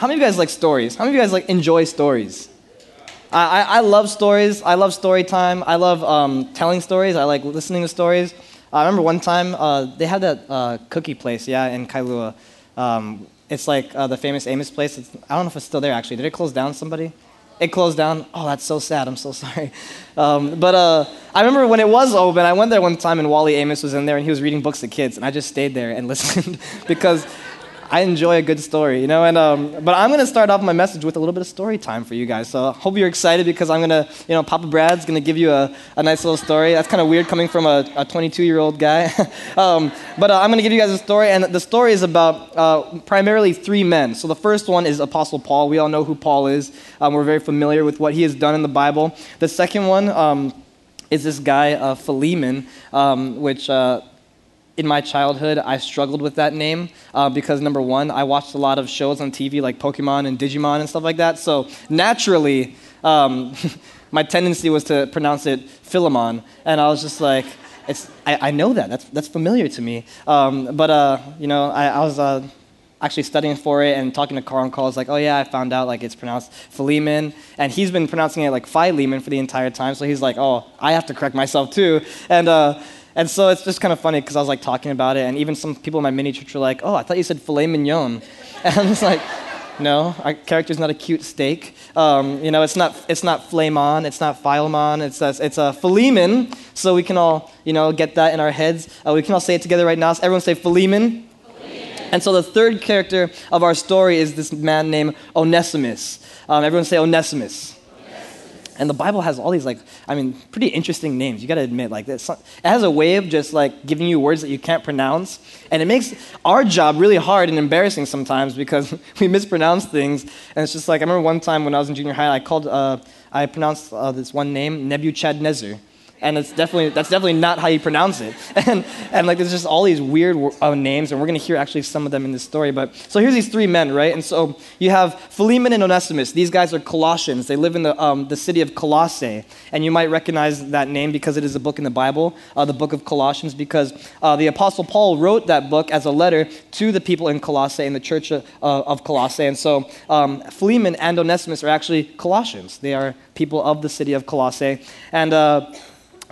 how many of you guys like stories? How many of you guys like enjoy stories? I, I, I love stories. I love story time. I love um, telling stories. I like listening to stories. I remember one time uh, they had that uh, cookie place, yeah, in Kailua. Um, it's like uh, the famous Amos place. It's, I don't know if it's still there actually. Did it close down? Somebody? It closed down. Oh, that's so sad. I'm so sorry. Um, but uh, I remember when it was open. I went there one time and Wally Amos was in there and he was reading books to kids, and I just stayed there and listened because I enjoy a good story, you know. And um, but I'm gonna start off my message with a little bit of story time for you guys. So hope you're excited because I'm gonna, you know, Papa Brad's gonna give you a, a nice little story. That's kind of weird coming from a, a 22 year old guy. um, but uh, I'm gonna give you guys a story, and the story is about uh, primarily three men. So the first one is Apostle Paul. We all know who Paul is. Um, we're very familiar with what he has done in the Bible. The second one. Um, is this guy uh, Philemon, um, which uh, in my childhood, I struggled with that name uh, because number one, I watched a lot of shows on TV like Pokemon and Digimon and stuff like that. So naturally, um, my tendency was to pronounce it Philemon, and I was just like, it's, I, I know that. That's, that's familiar to me. Um, but, uh, you know, I, I was uh, actually studying for it and talking to Carl, and Carl's like, oh, yeah, I found out, like, it's pronounced Philemon. And he's been pronouncing it like Philemon for the entire time, so he's like, oh, I have to correct myself, too. And, uh, and so it's just kind of funny because I was like talking about it, and even some people in my mini church were like, "Oh, I thought you said filet mignon," and I was like, "No, our character's not a cute steak. Um, you know, it's not it's not flamon, it's not philemon, it's a, it's a philemon. So we can all you know get that in our heads. Uh, we can all say it together right now. So everyone say philemon. And so the third character of our story is this man named Onesimus. Um, everyone say Onesimus. And the Bible has all these, like, I mean, pretty interesting names. You got to admit, like, it has a way of just, like, giving you words that you can't pronounce. And it makes our job really hard and embarrassing sometimes because we mispronounce things. And it's just like, I remember one time when I was in junior high, I called, uh, I pronounced uh, this one name, Nebuchadnezzar and it's definitely that's definitely not how you pronounce it. And and like there's just all these weird uh, names, and we're gonna hear actually some of them in this story. But so here's these three men, right? And so you have Philemon and Onesimus. These guys are Colossians. They live in the um, the city of Colossae, and you might recognize that name because it is a book in the Bible, uh, the book of Colossians, because uh, the apostle Paul wrote that book as a letter to the people in Colossae in the church of, uh, of Colossae. And so um, Philemon and Onesimus are actually Colossians. They are people of the city of Colossae, and uh,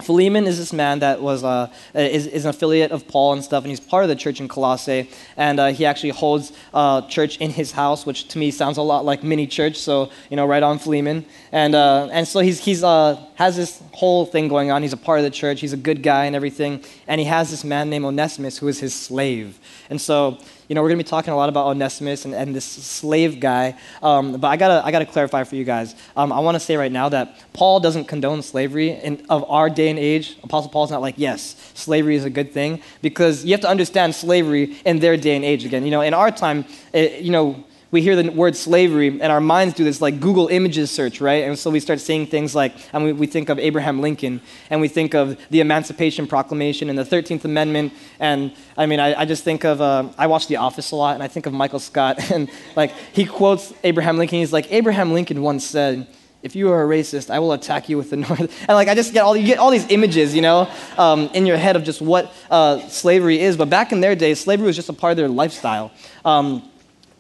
Philemon is this man that was uh, is, is, an affiliate of Paul and stuff, and he's part of the church in Colossae. And uh, he actually holds uh, church in his house, which to me sounds a lot like mini church. So you know, right on Philemon. And uh, and so he's he's uh, has this whole thing going on. He's a part of the church. He's a good guy and everything. And he has this man named Onesimus who is his slave. And so you know, we're going to be talking a lot about Onesimus and, and this slave guy. Um, but I got to I gotta clarify for you guys. Um, I want to say right now that Paul doesn't condone slavery in, of our day and age. Apostle Paul's not like, yes, slavery is a good thing. Because you have to understand slavery in their day and age again. You know, in our time, it, you know, we hear the word slavery and our minds do this like Google images search, right? And so we start seeing things like, and we, we think of Abraham Lincoln and we think of the Emancipation Proclamation and the 13th Amendment. And I mean, I, I just think of, uh, I watch The Office a lot and I think of Michael Scott and like he quotes Abraham Lincoln. He's like, Abraham Lincoln once said, if you are a racist, I will attack you with the North. And like, I just get all, you get all these images, you know, um, in your head of just what uh, slavery is. But back in their day, slavery was just a part of their lifestyle. Um,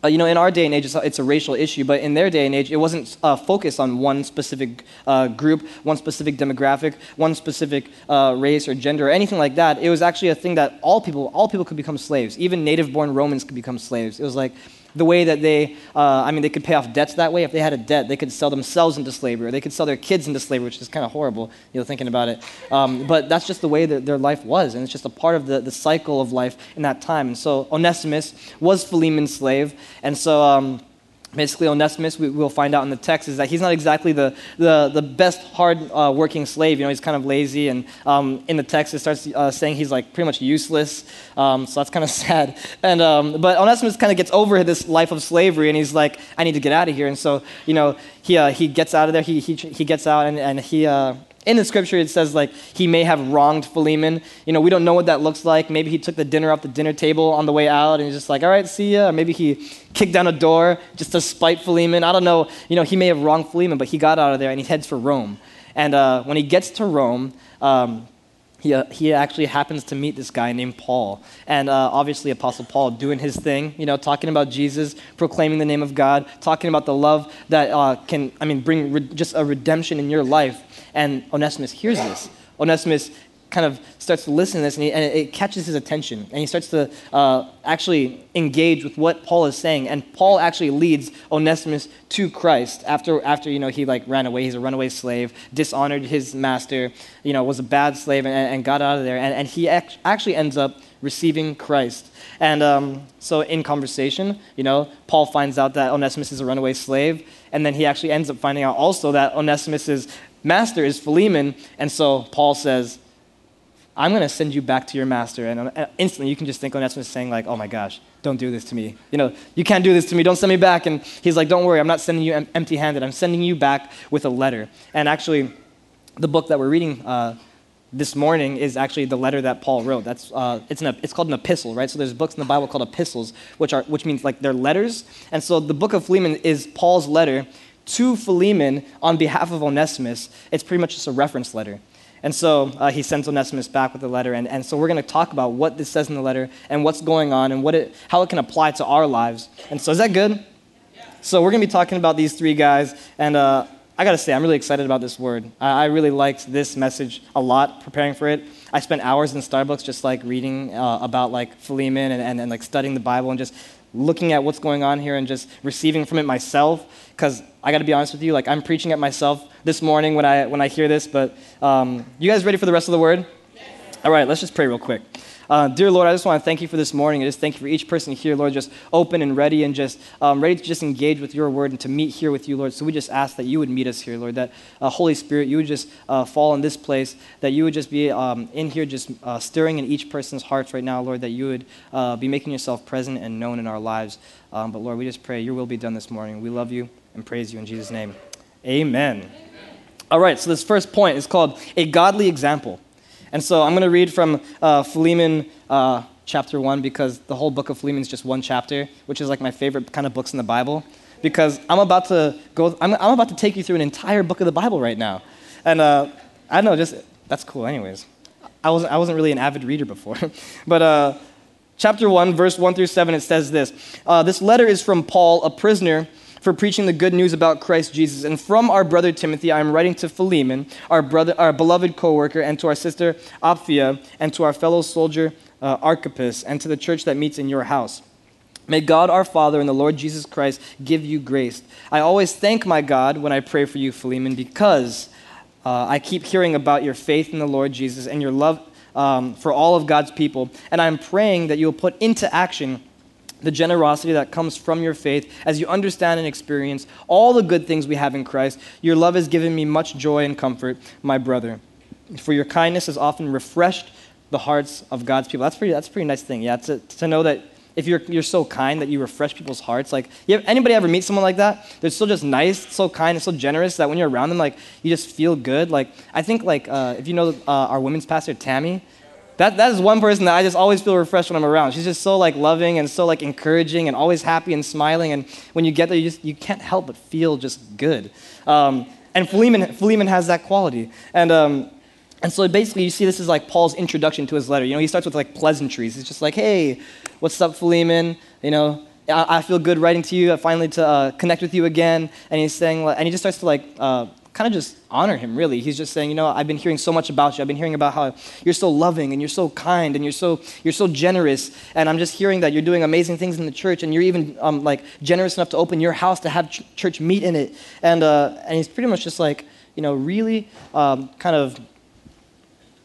uh, you know, in our day and age, it's a, it's a, racial issue, but in their day and age, it wasn't uh, focused on one specific uh, group, one specific demographic, one specific uh, race or gender or anything like that. It was actually a thing that all people, all people could become slaves. Even native-born Romans could become slaves. It was like the way that they, uh, I mean, they could pay off debts that way. If they had a debt, they could sell themselves into slavery, or they could sell their kids into slavery, which is kind of horrible, you know, thinking about it. Um, but that's just the way that their life was, and it's just a part of the, the cycle of life in that time. And so Onesimus was Philemon's slave, and so. Um, basically onesimus we, will find out in the text is that he's not exactly the, the, the best hard uh, working slave. You know he's kind of lazy and um, in the text it starts uh, saying he's like pretty much useless. Um, so that's kind of sad. And um, but onesimus kind of gets over this life of slavery and he's like i need to get out of here. And so you know he, uh, he gets out of there. He, he, he gets out and, and he uh, in the scripture it says like he may have wronged Philemon. You know, we don't know what that looks like. Maybe he took the dinner off the dinner table on the way out and he's just like, all right, see ya. Or maybe he kicked down a door just to spite Philemon. I don't know. You know, he may have wronged Philemon, but he got out of there and he heads for Rome. And uh, when he gets to Rome, um, he, uh, he actually happens to meet this guy named Paul. And uh, obviously, Apostle Paul doing his thing, you know, talking about Jesus, proclaiming the name of God, talking about the love that uh, can, I mean, bring re- just a redemption in your life. And Onesimus hears this. Onesimus kind of starts to listen to this and, he, and it catches his attention and he starts to uh, actually engage with what paul is saying and paul actually leads onesimus to christ after, after you know he like ran away. He's a runaway slave dishonored his master you know was a bad slave and, and got out of there and, and he act- actually ends up receiving christ. And um, so in conversation you know paul finds out that onesimus is a runaway slave and then he actually ends up finding out also that onesimus's master is philemon and so paul says I'm going to send you back to your master. And uh, instantly you can just think Onesimus saying, like, oh my gosh, don't do this to me. You know, you can't do this to me. Don't send me back. And he's like, don't worry, I'm not sending you em- empty handed. I'm sending you back with a letter. And actually, the book that we're reading uh, this morning is actually the letter that Paul wrote. That's, uh, it's, an, it's called an epistle, right? So there's books in the Bible called epistles, which, are, which means like they're letters. And so the book of Philemon is Paul's letter to Philemon on behalf of Onesimus. It's pretty much just a reference letter. And so uh, he sends Onesimus back with the letter. And, and so we're going to talk about what this says in the letter and what's going on and what it, how it can apply to our lives. And so, is that good? So, we're going to be talking about these three guys. And uh, I got to say, I'm really excited about this word. I, I, really liked this message a lot preparing for it. I spent hours in Starbucks just like reading uh, about like Philemon and, and, and like studying the Bible and just looking at what's going on here and just receiving from it myself because i got to be honest with you like i'm preaching at myself this morning when i when i hear this but um, you guys ready for the rest of the word? All right let's just pray real quick uh, dear Lord, I just want to thank you for this morning. I just thank you for each person here, Lord, just open and ready and just um, ready to just engage with your word and to meet here with you, Lord. So we just ask that you would meet us here, Lord, that uh, Holy Spirit, you would just uh, fall in this place, that you would just be um, in here, just uh, stirring in each person's hearts right now, Lord, that you would uh, be making yourself present and known in our lives. Um, but Lord, we just pray your will be done this morning. We love you and praise you in Jesus' name. Amen. All right, so this first point is called a godly example. And so I'm going to read from uh, Philemon uh, chapter 1 because the whole book of Philemon is just one chapter, which is like my favorite kind of books in the Bible. Because I'm about to go, I'm, I'm about to take you through an entire book of the Bible right now. And uh, I don't know, just, that's cool, anyways. I wasn't, I wasn't really an avid reader before. but uh, chapter 1, verse 1 through 7, it says this uh, This letter is from Paul, a prisoner for preaching the good news about Christ Jesus. And from our brother Timothy, I am writing to Philemon, our, brother, our beloved co worker, and to our sister Apphia, and to our fellow soldier uh, Archippus, and to the church that meets in your house. May God our Father and the Lord Jesus Christ give you grace. I always thank my God when I pray for you, Philemon, because uh, I keep hearing about your faith in the Lord Jesus and your love um, for all of God's people. And I'm praying that you'll put into action the generosity that comes from your faith as you understand and experience all the good things we have in Christ. Your love has given me much joy and comfort, my brother. For your kindness has often refreshed the hearts of God's people. That's pretty, that's a pretty nice thing, yeah, to, to know that if you're, you're so kind that you refresh people's hearts. Like, you anybody ever meet someone like that? They're still just nice, so kind, and so generous that when you're around them, like, you just feel good. Like, I think, like, uh, if you know uh, our women's pastor, Tammy, that, that is one person that I just always feel refreshed when I'm around. She's just so like loving and so like encouraging and always happy and smiling. And when you get there, you just you can't help but feel just good. Um, and Philemon, Philemon has that quality. And um, and so basically, you see, this is like Paul's introduction to his letter. You know, he starts with like pleasantries. He's just like, "Hey, what's up, Philemon? You know, I, I feel good writing to you. I finally to uh, connect with you again." And he's saying, and he just starts to like uh, kind of just honor him, really. He's just saying, you know, I've been hearing so much about you. I've been hearing about how you're so loving and you're so kind and you're so, you're so generous. And I'm just hearing that you're doing amazing things in the church and you're even um, like generous enough to open your house to have ch- church meet in it. And, uh, and he's pretty much just like, you know, really um, kind of,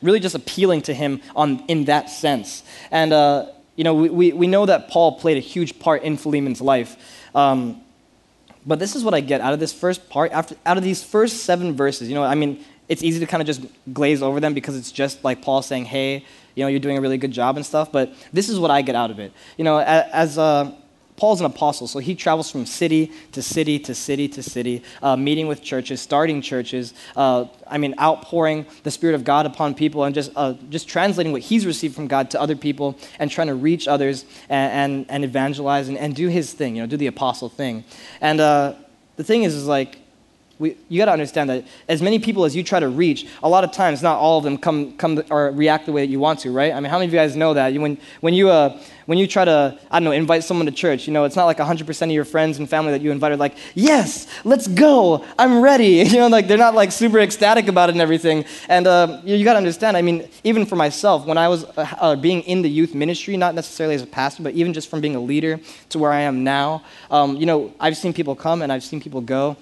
really just appealing to him on, in that sense. And, uh, you know, we, we, we know that Paul played a huge part in Philemon's life. Um, but this is what I get out of this first part, after, out of these first seven verses. You know, I mean, it's easy to kind of just glaze over them because it's just like Paul saying, hey, you know, you're doing a really good job and stuff. But this is what I get out of it. You know, as, uh, Paul's an apostle, so he travels from city to city to city to city, uh, meeting with churches, starting churches. Uh, I mean, outpouring the Spirit of God upon people, and just uh, just translating what he's received from God to other people, and trying to reach others and and, and evangelize and, and do his thing, you know, do the apostle thing. And uh, the thing is, is like we, you got to understand that as many people as you try to reach, a lot of times not all of them come, come or react the way that you want to, right? I mean, how many of you guys know that? When, when, you, uh, when you try to, I don't know, invite someone to church, you know, it's not like 100% of your friends and family that you invited, like, yes, let's go, I'm ready. You know, like they're not like super ecstatic about it and everything. And uh, you, you got to understand, I mean, even for myself, when I was uh, uh, being in the youth ministry, not necessarily as a pastor, but even just from being a leader to where I am now, um, you know, I've seen people come and I've seen people go.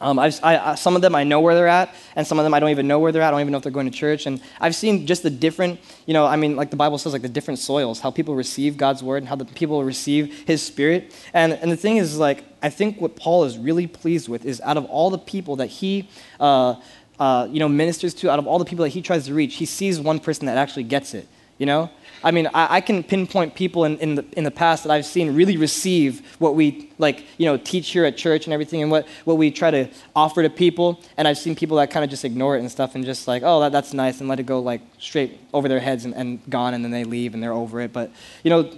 Um, I, I, some of them I know where they're at, and some of them I don't even know where they're at. I don't even know if they're going to church. And I've seen just the different, you know, I mean, like the Bible says, like the different soils, how people receive God's word and how the people receive His Spirit. And, and the thing is, like, I think what Paul is really pleased with is out of all the people that he, uh, uh, you know, ministers to, out of all the people that he tries to reach, he sees one person that actually gets it, you know? I mean, I, I, can pinpoint people in, in, the, in the past that I've seen really receive what we, like, you know, teach here at church and everything and what, what we try to offer to people. And I've seen people that kind of just ignore it and stuff and just like, oh, that, that's nice and let it go, like, straight over their heads and, and gone and then they leave and they're over it. But, you know,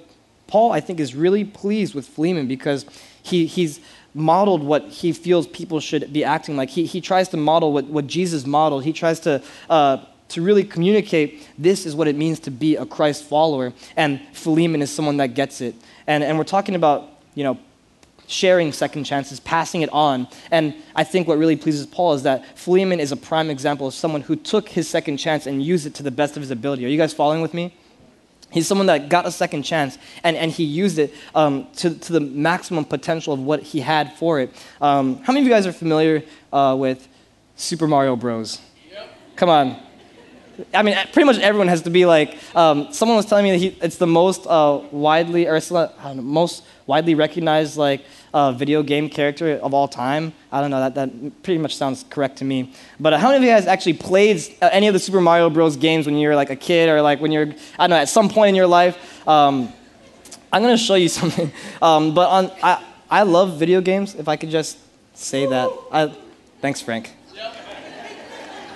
Paul, I think, is really pleased with Philemon because he, he's modeled what he feels people should be acting like. He, he tries to model what, what Jesus modeled. He tries to uh, to really communicate this is what it means to be a Christ follower. And Philemon is someone that gets it. And, and we're talking about, you know, sharing second chances, passing it on. And I think what really pleases Paul is that Philemon is a prime example of someone who took his second chance and used it to the best of his ability. Are you guys following with me? He's someone that got a second chance and, and he used it um, to, to the maximum potential of what he had for it. Um, how many of you guys are familiar uh, with Super Mario Bros? Yep. Come on, I mean, pretty much everyone has to be like. Um, someone was telling me that he, it's the most uh, widely or it's know, most widely recognized like uh, video game character of all time. I don't know that that pretty much sounds correct to me. But uh, how many of you guys actually played uh, any of the Super Mario Bros. games when you were like a kid or like when you're I don't know at some point in your life? Um, I'm gonna show you something. Um, but on I I love video games. If I could just say that. I, thanks, Frank.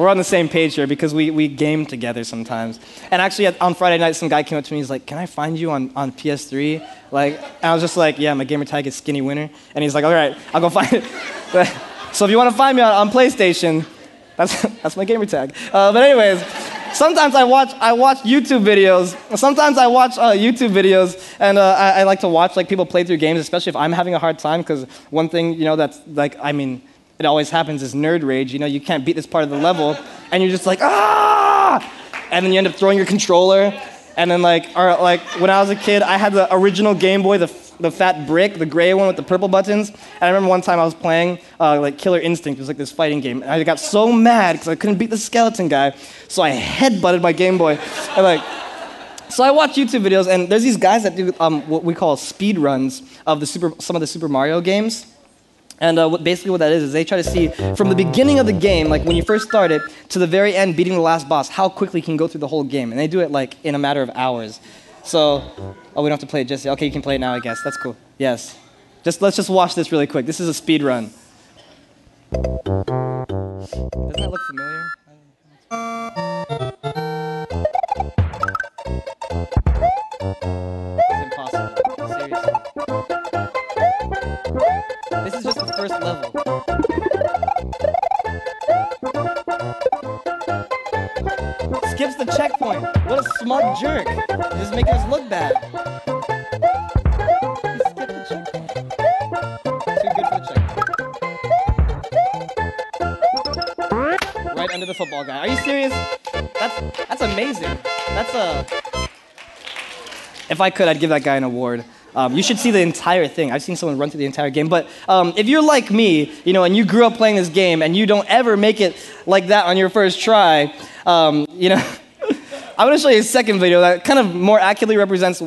We're on the same page here because we, we game together sometimes. And actually, on Friday night, some guy came up to me. He's like, Can I find you on, on PS3? Like, I was just like, Yeah, my gamer tag is Skinny Winner. And he's like, All right, I'll go find it. so if you want to find me on, on PlayStation, that's, that's my gamer tag. Uh, but, anyways, sometimes I watch I watch YouTube videos. Sometimes I watch uh, YouTube videos, and uh, I, I, like to watch like people play through games, especially if I'm having a hard time. Because one thing you know that's like I mean it always happens is nerd rage. You know, you can't beat this part of the level, and you're just like, ah! And then you end up throwing your controller. And then, like, or, like when I was a kid, I had the original Game Boy, the, the fat brick, the gray one with the purple buttons. And I remember one time I was playing, uh, like, Killer Instinct. It was like this fighting game. And I got so mad because I couldn't beat the skeleton guy. So I headbutted my Game Boy. And, like, so I watch YouTube videos, and there's these guys that do um, what we call speed runs of the super, some of the Super Mario games. And uh, what, basically, what that is, is they try to see from the beginning of the game, like when you first start it, to the very end, beating the last boss, how quickly you can go through the whole game. And they do it like in a matter of hours. So, oh, we don't have to play it just yet. Okay, you can play it now, I guess. That's cool. Yes. Just let's just watch this really quick. This is a speed run. Doesn't that look familiar? First level. Skips the checkpoint. What a smug jerk. Just making us look bad. Too good for the checkpoint. Right under the football guy. Are you serious? That's that's amazing. That's a. If I could, I'd give that guy an award. Um, you should see the entire thing. I've seen someone run through the entire game. But um, if you're like me, you know, and you grew up playing this game and you don't ever make it like that on your first try, um, you know, I'm going to show you a second video that kind of more accurately represents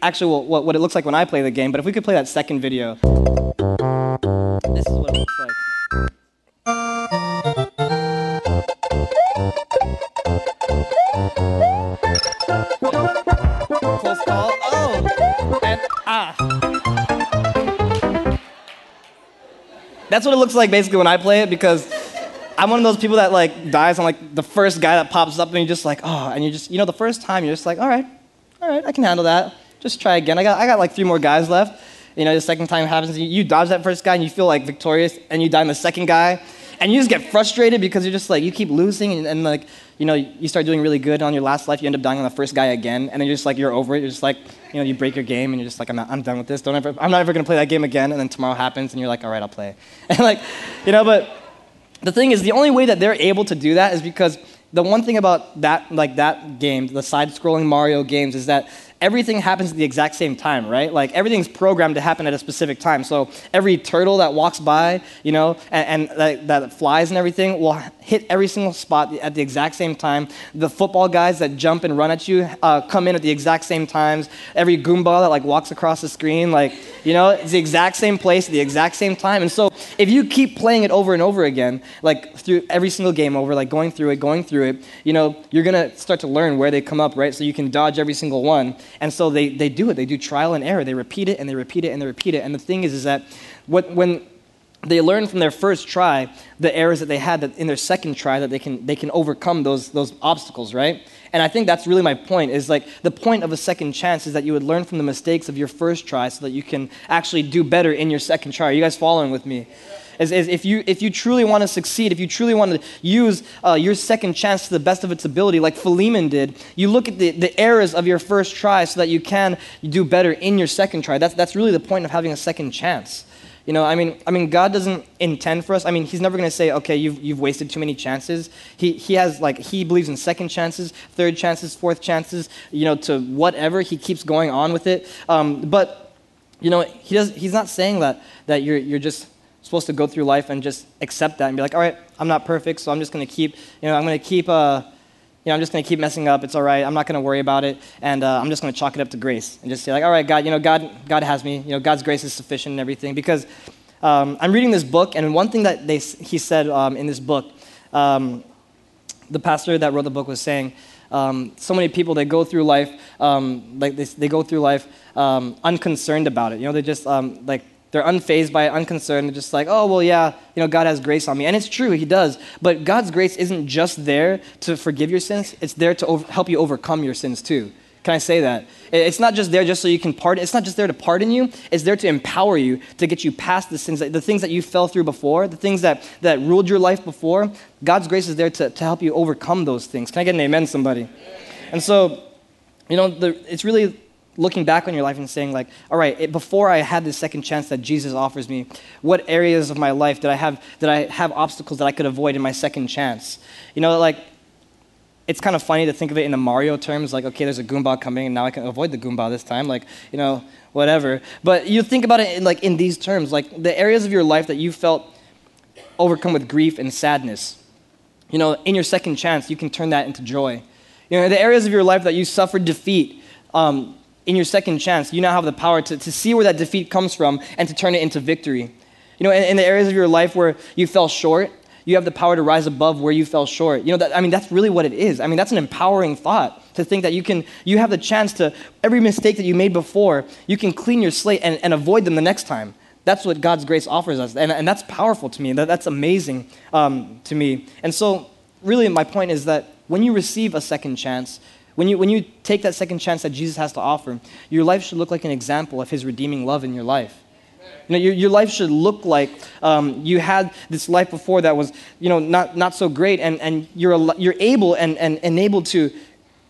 actually what, what it looks like when I play the game. But if we could play that second video, this That's what it looks like basically when I play it because I'm one of those people that like dies on like the first guy that pops up and you're just like, oh, and you just, you know, the first time you're just like, all right, all right, I can handle that. Just try again. I got, I got like three more guys left. You know, the second time happens, you, you dodge that first guy and you feel like victorious and you die on the second guy and you just get frustrated because you're just like, you keep losing, and, and like, you know, you start doing really good on your last life, you end up dying on the first guy again, and then you're just like, you're over it. You're just like, you know, you break your game, and you're just like, I'm, not, I'm done with this. Don't ever, I'm not ever gonna play that game again. And then tomorrow happens, and you're like, all right, I'll play. And like, you know, but the thing is, the only way that they're able to do that is because the one thing about that, like that game, the side-scrolling Mario games, is that everything happens at the exact same time, right? Like everything's programmed to happen at a specific time. So every turtle that walks by, you know, and, and that, that, flies and everything will hit every single spot at the exact same time. The football guys that jump and run at you uh, come in at the exact same times. Every Goomba that like walks across the screen, like, you know, it's the exact same place at the exact same time. And so if you keep playing it over and over again, like through every single game over, like going through it, going through it, you know, you're going to start to learn where they come up, right? So you can dodge every single one. And so they, they do it. They do trial and error. They repeat it and they repeat it and they repeat it. And the thing is, is that what, when they learn from their first try the errors that they had that in their second try that they can, they can overcome those, those obstacles, right? And I think that's really my point is like the point of a second chance is that you would learn from the mistakes of your first try so that you can actually do better in your second try. Are you guys following with me? Is, is if, you, if you truly want to succeed, if you truly want to use uh, your second chance to the best of its ability, like Philemon did, you look at the, the errors of your first try so that you can do better in your second try. That's, that's really the point of having a second chance. You know, I mean, I mean, God doesn't intend for us. I mean, He's never going to say, "Okay, you've, you've wasted too many chances." He, he has like He believes in second chances, third chances, fourth chances. You know, to whatever He keeps going on with it. Um, but you know, He does. He's not saying that that you're you're just supposed to go through life and just accept that and be like, all right, I'm not perfect, so I'm just going to keep, you know, I'm going to keep, uh, you know, I'm just going to keep messing up. It's all right. I'm not going to worry about it, and uh, I'm just going to chalk it up to grace and just say like, all right, God, you know, God, God has me. You know, God's grace is sufficient and everything. Because um, I'm reading this book, and one thing that they, he said um, in this book, um, the pastor that wrote the book was saying. Um, so many people they go through life um, like they, they go through life um, unconcerned about it you know they just like they're unfazed by it, unconcerned, just like, oh, well, yeah, you know, God has grace on me. And it's true, He does. But God's grace isn't just there to forgive your sins, it's there to over- help you overcome your sins too. Can I say that? It's not just there just so you can pardon. It's not just there to pardon you. It's there to empower you to get you past the sins, the things that you fell through before, the things that, that ruled your life before. God's grace is there to, to help you overcome those things. Can I get an amen, somebody? And so, you know, the, it's really looking back on your life and saying like all right it, before i had this second chance that jesus offers me what areas of my life did i have did i have obstacles that i could avoid in my second chance? You know like it's kind of funny to think of it in the mario terms like okay there's a goomba coming and now i can avoid the goomba this time like you know whatever. But you think about it in, like in these terms like the areas of your life that you felt overcome with grief and sadness you know in your second chance you can turn that into joy. You know the areas of your life that you suffered defeat um, in your second chance, you now have the power to, to see where that defeat comes from and to turn it into victory. You know, in, in the areas of your life where you fell short, you have the power to rise above where you fell short. You know, that, I mean, that's really what it is. I mean, that's an empowering thought to think that you can, you have the chance to, every mistake that you made before, you can clean your slate and, and avoid them the next time. That's what God's grace offers us. And, and that's powerful to me. That, that's amazing um, to me. And so, really, my point is that when you receive a second chance, when you, when you take that second chance that Jesus has to offer, your life should look like an example of his redeeming love in your life. You know, your, your life should look like um, you had this life before that was, you know, not, not so great, and, and you're, you're able and, and, able to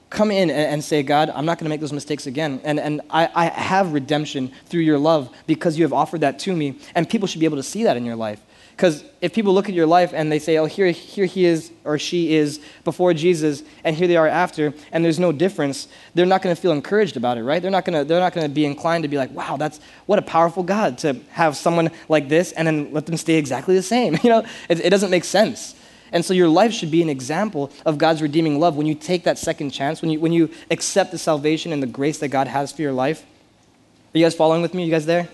come in and, and say, God, I'm not going to make those mistakes again. And, and I, I have redemption through your love because you have offered that to me. And people should be able to see that in your life. Because if people look at your life and they say, oh, here, here he is or she is before Jesus, and here they are after, and there's no difference, they're not going to feel encouraged about it, right? They're not going to they're not going to be inclined to be like, wow, that's what a powerful God to have someone like this and then let them stay exactly the same. You know, it, it doesn't make sense. And so your life should be an example of God's redeeming love when you take that second chance, when you, when you accept the salvation and the grace that God has for your life. Are you guys following with me? You guys there?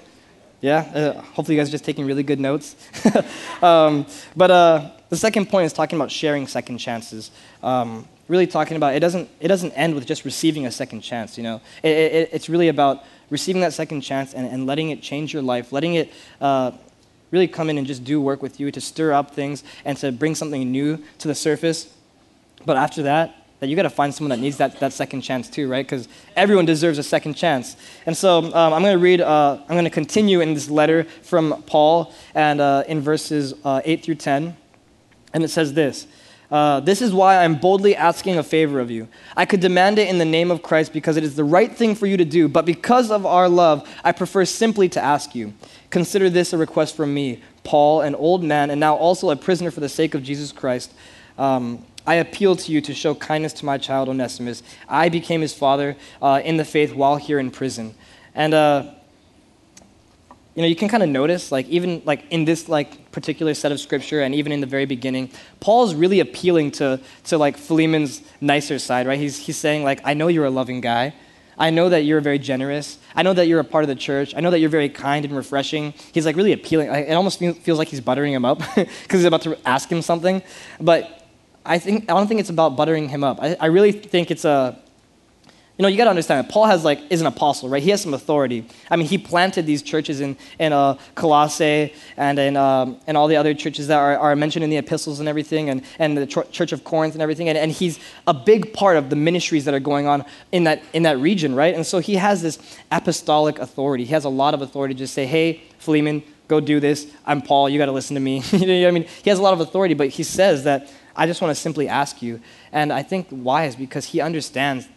Yeah? Uh, hopefully, you guys are just taking really good notes. um, but uh, the second point is talking about sharing second chances. Um, really talking about it doesn't, it doesn't end with just receiving a second chance, you know? It, it, it's really about receiving that second chance and, and letting it change your life, letting it uh, really come in and just do work with you to stir up things and to bring something new to the surface. But after that, that you got to find someone that needs that, that second chance too, right? Because everyone deserves a second chance. And so um, I'm going to read, uh, I'm going to continue in this letter from Paul and uh, in verses uh, 8 through 10. And it says this uh, This is why I'm boldly asking a favor of you. I could demand it in the name of Christ because it is the right thing for you to do, but because of our love, I prefer simply to ask you. Consider this a request from me, Paul, an old man, and now also a prisoner for the sake of Jesus Christ. Um, I appeal to you to show kindness to my child Onesimus. I became his father uh, in the faith while here in prison. And uh, you know, you can kind of notice, like even like in this like particular set of scripture, and even in the very beginning, Paul's really appealing to to like Philemon's nicer side, right? He's he's saying like, I know you're a loving guy. I know that you're very generous. I know that you're a part of the church. I know that you're very kind and refreshing. He's like really appealing. It almost feels like he's buttering him up because he's about to ask him something. But I think I don't think it's about buttering him up. I, I really think it's a you know, you got to understand that Paul has like is an apostle, right? He has some authority. I mean, he planted these churches in in uh, Colossae and in um, and all the other churches that are, are mentioned in the epistles and everything, and and the Church of Corinth and everything. And, and he's a big part of the ministries that are going on in that in that region, right? And so he has this apostolic authority. He has a lot of authority to just say, "Hey, Philemon, go do this. I'm Paul. You got to listen to me." you know, what I mean, he has a lot of authority, but he says that I just want to simply ask you. And I think why is because he understands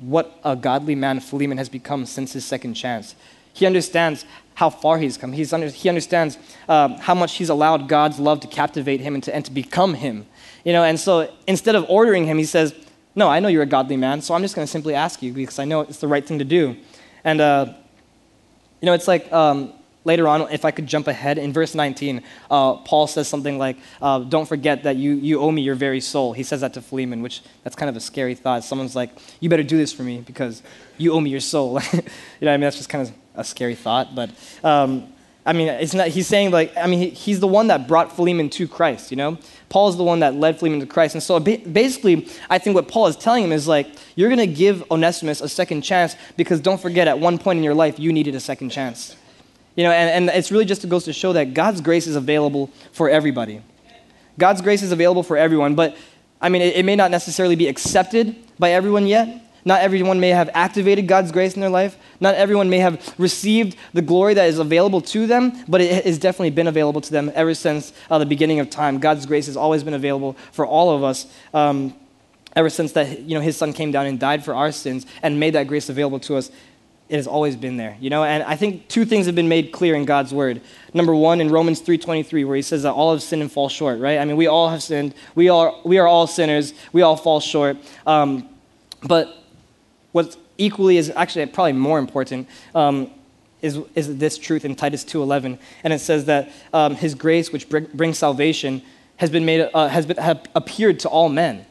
what a godly man Philemon has become since his second chance. He understands how far he's come. He's under, he understands um, how much he's allowed God's love to captivate him and to, and to become him. You know, and so instead of ordering him, he says, No, I know you're a godly man, so I'm just going to simply ask you because I know it's the right thing to do. And, uh, you know, it's like um, later on, if I could jump ahead, in verse 19, uh, Paul says something like, uh, Don't forget that you, you owe me your very soul. He says that to Philemon, which that's kind of a scary thought. Someone's like, You better do this for me because you owe me your soul. you know, I mean, that's just kind of a scary thought. But um, I mean, it's not, he's saying, like, I mean, he, he's the one that brought Philemon to Christ, you know? Paul is the one that led Philemon to Christ. And so basically, I think what Paul is telling him is like, you're going to give Onesimus a second chance because don't forget, at one point in your life, you needed a second chance. You know, and, and it's really just goes to show that God's grace is available for everybody. God's grace is available for everyone, but I mean, it, it may not necessarily be accepted by everyone yet. Not everyone may have activated God's grace in their life. Not everyone may have received the glory that is available to them, but it has definitely been available to them ever since uh, the beginning of time. God's grace has always been available for all of us. Um, ever since that, you know, his son came down and died for our sins and made that grace available to us it has always been there, you know? And I think two things have been made clear in God's word. Number one, in Romans 3.23, where he says that all have sinned and fall short, right? I mean, we all have sinned. We are, we are all sinners. We all fall short. Um, but what's equally is actually probably more important um, is, is this truth in Titus 2.11. And it says that um, his grace, which br- brings salvation, has been made, uh, has been, appeared to all men.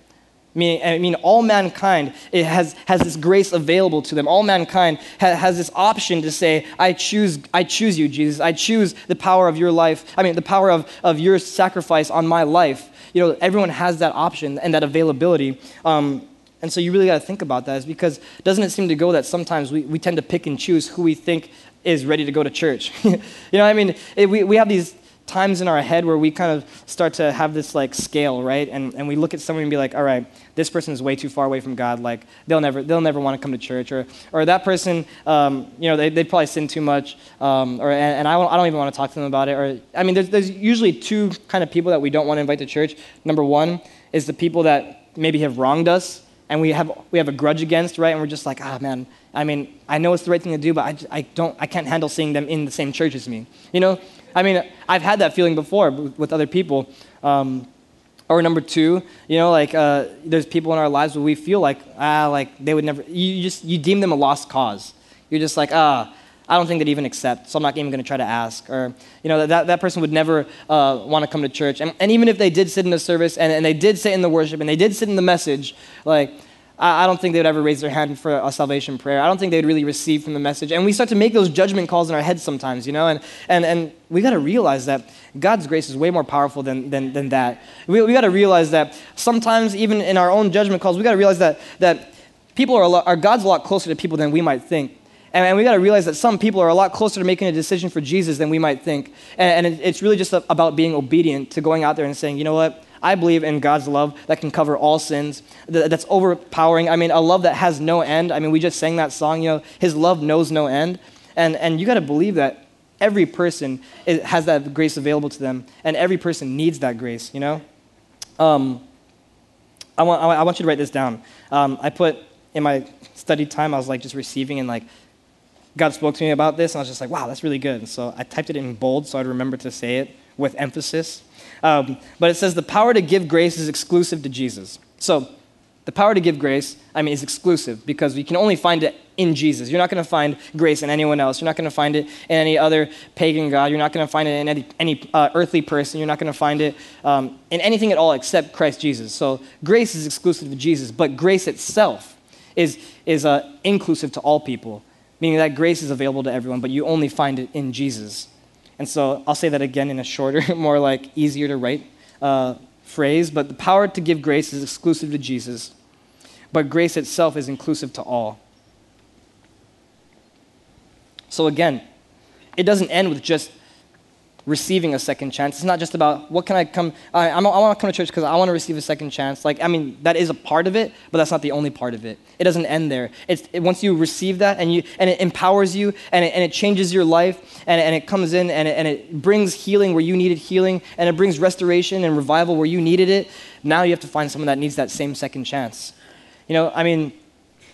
Meaning, I mean, all mankind it has, has this grace available to them. All mankind ha, has this option to say, I choose, I choose you, Jesus. I choose the power of your life. I mean, the power of, of your sacrifice on my life. You know, everyone has that option and that availability. Um, and so you really got to think about that, is because doesn't it seem to go that sometimes we, we tend to pick and choose who we think is ready to go to church? you know, I mean, it, we, we have these times in our head where we kind of start to have this like scale, right? And, and we look at someone and be like, all right, this person is way too far away from God. Like they'll never, they'll never want to come to church. Or, or that person, um, you know, they, they probably sin too much. Um, or, and, and I, I don't even want to talk to them about it. Or, I mean, there's, there's usually two kind of people that we don't want to invite to church. Number one is the people that maybe have wronged us and we have, we have a grudge against, right? And we're just like, ah, oh, man, I mean, I know it's the right thing to do, but I, I, don't, I can't handle seeing them in the same church as me. You know, I mean, I've had that feeling before with other people. Um, or number two, you know, like uh, there's people in our lives where we feel like, ah, like they would never, you just, you deem them a lost cause. You're just like, ah, I don't think they'd even accept, so I'm not even going to try to ask. Or, you know, that, that person would never uh, want to come to church. And, and even if they did sit in the service and, and they did sit in the worship and they did sit in the message, like, I don't think they would ever raise their hand for a salvation prayer. I don't think they'd really receive from the message. And we start to make those judgment calls in our heads sometimes, you know? And, and, and we got to realize that God's grace is way more powerful than, than, than that. We, we got to realize that sometimes, even in our own judgment calls, we got to realize that, that people are, lot, are God's a lot closer to people than we might think. And, and we got to realize that some people are a lot closer to making a decision for Jesus than we might think. And, and it, it's really just about being obedient to going out there and saying, you know what? I believe in God's love that can cover all sins, that's overpowering. I mean, a love that has no end. I mean, we just sang that song, you know, His love knows no end. And, and you got to believe that every person has that grace available to them, and every person needs that grace, you know? Um, I, want, I want you to write this down. Um, I put in my study time, I was like just receiving and like God spoke to me about this, and I was just like, wow, that's really good. And so I typed it in bold so I'd remember to say it with emphasis. Um, but it says the power to give grace is exclusive to Jesus. So the power to give grace, I mean, is exclusive because we can only find it in Jesus. You're not going to find grace in anyone else. You're not going to find it in any other pagan god. You're not going to find it in any, any uh, earthly person. You're not going to find it um, in anything at all except Christ Jesus. So grace is exclusive to Jesus, but grace itself is, is uh, inclusive to all people, meaning that grace is available to everyone, but you only find it in Jesus. And so I'll say that again in a shorter, more like easier to write uh, phrase, but the power to give grace is exclusive to Jesus, but grace itself is inclusive to all. So again, it doesn't end with just receiving a second chance. It's not just about what can I come. I, I want to come to church because I want to receive a second chance. Like I mean, that is a part of it, but that's not the only part of it. It doesn't end there. It's it, once you receive that and you and it empowers you and it, and it changes your life and, and it comes in and it, and it brings healing where you needed healing and it brings restoration and revival where you needed it. Now you have to find someone that needs that same second chance. You know, I mean,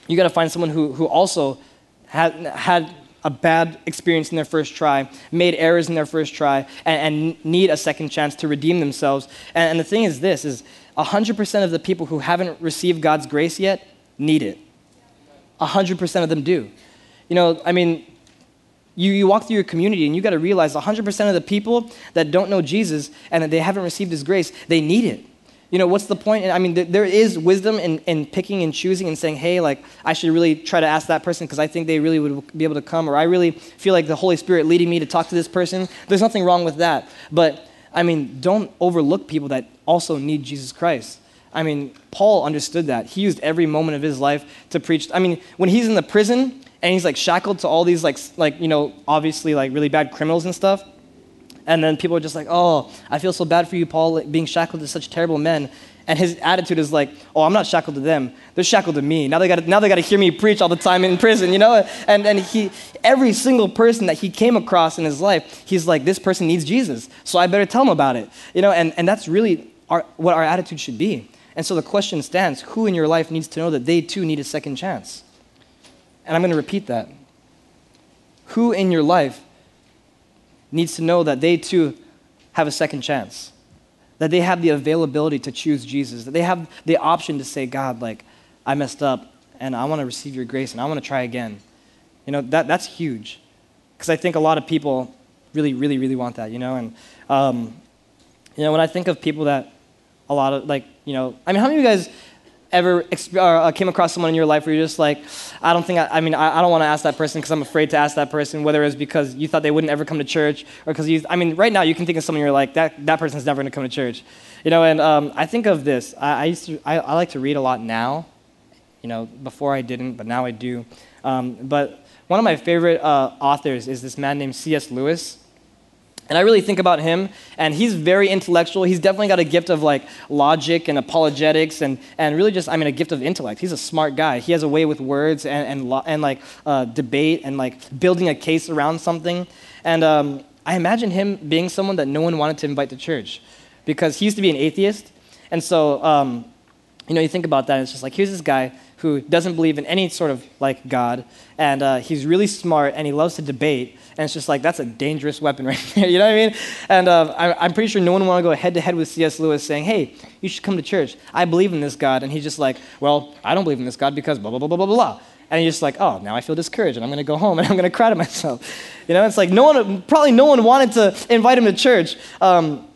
you got to find someone who who also had had a bad experience in their first try, made errors in their first try, and, and need a second chance to redeem themselves. And, and the thing is this is 100% of the people who haven't received God's grace yet need it. 100% of them do. You know, I mean, you, you walk through your community and you got to realize 100% of the people that don't know Jesus and that they haven't received his grace, they need it. You know, what's the point? I mean, there is wisdom in, in picking and choosing and saying, hey, like, I should really try to ask that person because I think they really would be able to come, or I really feel like the Holy Spirit leading me to talk to this person. There's nothing wrong with that. But, I mean, don't overlook people that also need Jesus Christ. I mean, Paul understood that. He used every moment of his life to preach. I mean, when he's in the prison and he's like shackled to all these, like, like you know, obviously, like, really bad criminals and stuff and then people are just like, oh, I feel so bad for you, Paul, being shackled to such terrible men. And his attitude is like, oh, I'm not shackled to them. They're shackled to me. Now they got now they got to hear me preach all the time in prison, you know? And, and he, every single person that he came across in his life, he's like, this person needs Jesus. So I better tell him about it. You know, and, and that's really our, what our attitude should be. And so the question stands, who in your life needs to know that they too need a second chance? And I'm going to repeat that. Who in your life needs to know that they too have a second chance, that they have the availability to choose Jesus, that they have the option to say, God, like, I messed up and I want to receive your grace and I want to try again. You know, that, that's huge. Because I think a lot of people really, really, really want that, you know? And, um, you know, when I think of people that a lot of, like, you know, I mean, how many of you guys ever uh, came across someone in your life where you're just like, I don't think, I, I mean, I, I don't want to ask that person because I'm afraid to ask that person, whether it's because you thought they wouldn't ever come to church or because you, I mean, right now you can think of someone you're like, that, that person's never going to come to church. You know, and um, I think of this. I, I used to, I, like to read a lot now. You know, before I didn't, but now I do. Um, but one of my favorite uh, authors is this man named C.S. Lewis. And I really think about him, and he's very intellectual. He's definitely got a gift of like logic and apologetics, and, and really just, I mean, a gift of intellect. He's a smart guy. He has a way with words and, and, and like uh, debate and like building a case around something. And um, I imagine him being someone that no one wanted to invite to church because he used to be an atheist. And so, um, you know, you think about that, it's just like, here's this guy who doesn't believe in any sort of like God, and uh, he's really smart and he loves to debate. And it's just like, that's a dangerous weapon right there. you know what I mean? And uh, I, am pretty sure no one want to go head to head with C.S. Lewis saying, hey, you should come to church. I believe in this God. And he's just like, well, I don't believe in this God because blah, blah, blah, blah, blah, blah. And he's just like, oh, now I feel discouraged and I'm going to go home and I'm going to cry to myself. You know, it's like no one, probably no one wanted to invite him to church. Um,